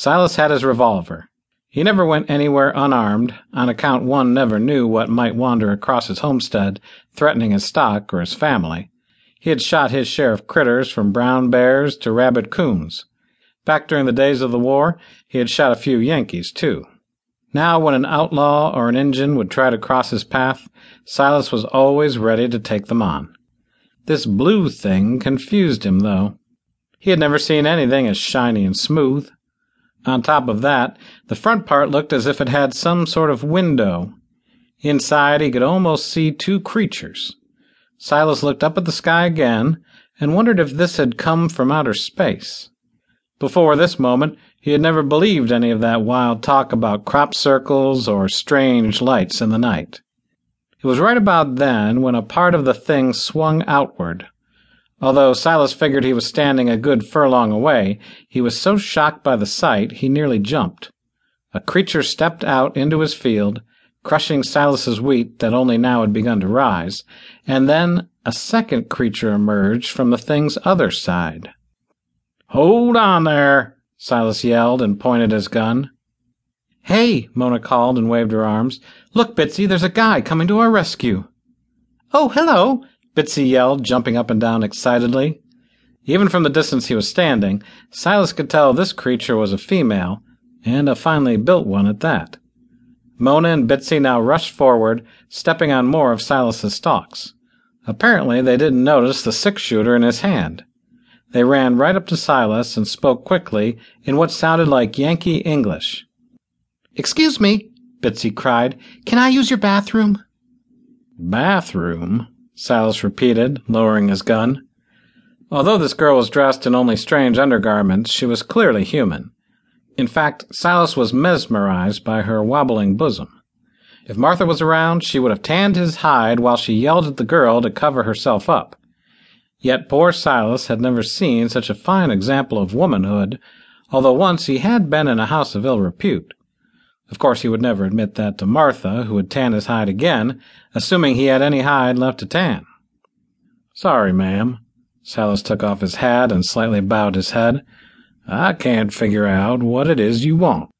Silas had his revolver. He never went anywhere unarmed, on account one never knew what might wander across his homestead, threatening his stock or his family. He had shot his share of critters from brown bears to rabid coons. Back during the days of the war, he had shot a few Yankees, too. Now, when an outlaw or an Injun would try to cross his path, Silas was always ready to take them on. This blue thing confused him, though. He had never seen anything as shiny and smooth. On top of that, the front part looked as if it had some sort of window. Inside, he could almost see two creatures. Silas looked up at the sky again and wondered if this had come from outer space. Before this moment, he had never believed any of that wild talk about crop circles or strange lights in the night. It was right about then when a part of the thing swung outward. Although Silas figured he was standing a good furlong away, he was so shocked by the sight he nearly jumped. A creature stepped out into his field, crushing Silas's wheat that only now had begun to rise, and then a second creature emerged from the thing's other side. "Hold on there!" Silas yelled and pointed his gun. "Hey!" Mona called and waved her arms. "Look, Bitsy, there's a guy coming to our rescue." "Oh, hello!" Bitsy yelled, jumping up and down excitedly. Even from the distance he was standing, Silas could tell this creature was a female, and a finely built one at that. Mona and Bitsy now rushed forward, stepping on more of Silas's stalks. Apparently they didn't notice the six shooter in his hand. They ran right up to Silas and spoke quickly in what sounded like Yankee English. "Excuse me," Bitsy cried. "Can I use your bathroom?" "Bathroom?" Silas repeated, lowering his gun. Although this girl was dressed in only strange undergarments, she was clearly human. In fact, Silas was mesmerized by her wobbling bosom. If Martha was around, she would have tanned his hide while she yelled at the girl to cover herself up. Yet poor Silas had never seen such a fine example of womanhood, although once he had been in a house of ill repute. Of course, he would never admit that to Martha, who would tan his hide again, assuming he had any hide left to tan. Sorry, ma'am. Silas took off his hat and slightly bowed his head. I can't figure out what it is you want.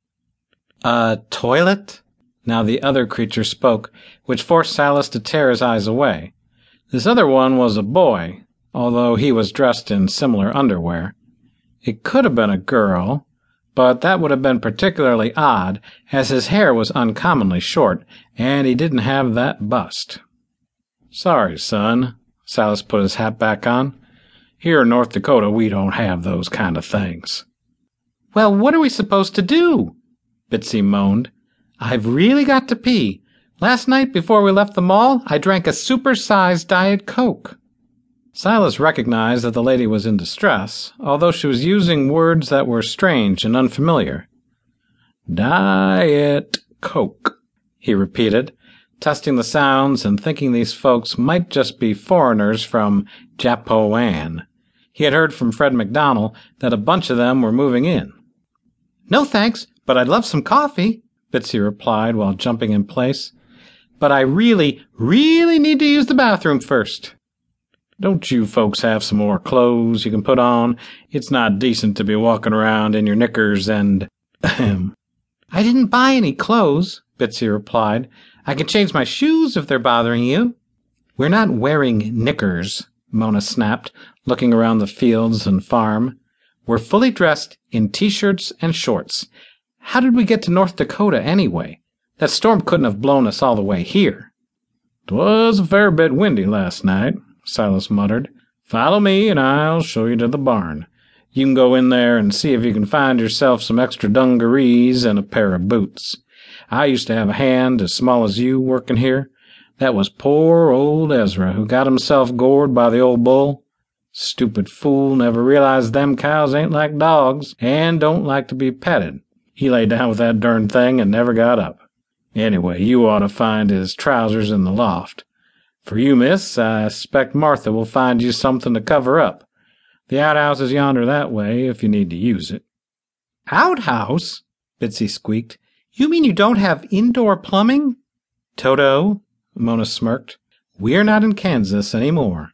A toilet? Now the other creature spoke, which forced Silas to tear his eyes away. This other one was a boy, although he was dressed in similar underwear. It could have been a girl, but that would have been particularly odd, as his hair was uncommonly short, and he didn't have that bust. Sorry, son. Silas put his hat back on. Here in North Dakota, we don't have those kind of things. Well, what are we supposed to do? Bitsy moaned. I've really got to pee. Last night before we left the mall, I drank a super-sized Diet Coke. Silas recognized that the lady was in distress, although she was using words that were strange and unfamiliar. Diet Coke, he repeated, testing the sounds and thinking these folks might just be foreigners from Japoan. He had heard from Fred McDonald that a bunch of them were moving in. No thanks, but I'd love some coffee, Bitsy replied while jumping in place. But I really, really need to use the bathroom first. Don't you folks have some more clothes you can put on? It's not decent to be walking around in your knickers and. Ahem. I didn't buy any clothes, Bitsy replied. I can change my shoes if they're bothering you. We're not wearing knickers, Mona snapped, looking around the fields and farm. We're fully dressed in t shirts and shorts. How did we get to North Dakota anyway? That storm couldn't have blown us all the way here. "'Twas a fair bit windy last night, Silas muttered. Follow me and I'll show you to the barn. You can go in there and see if you can find yourself some extra dungarees and a pair of boots. I used to have a hand as small as you working here. That was poor old Ezra who got himself gored by the old bull. Stupid fool never realized them cows ain't like dogs and don't like to be petted. He lay down with that derned thing and never got up. Anyway, you ought to find his trousers in the loft. For you, miss, I expect Martha will find you something to cover up. The outhouse is yonder that way if you need to use it. Outhouse? Bitsy squeaked. You mean you don't have indoor plumbing? Toto, Mona smirked. We're not in Kansas any more.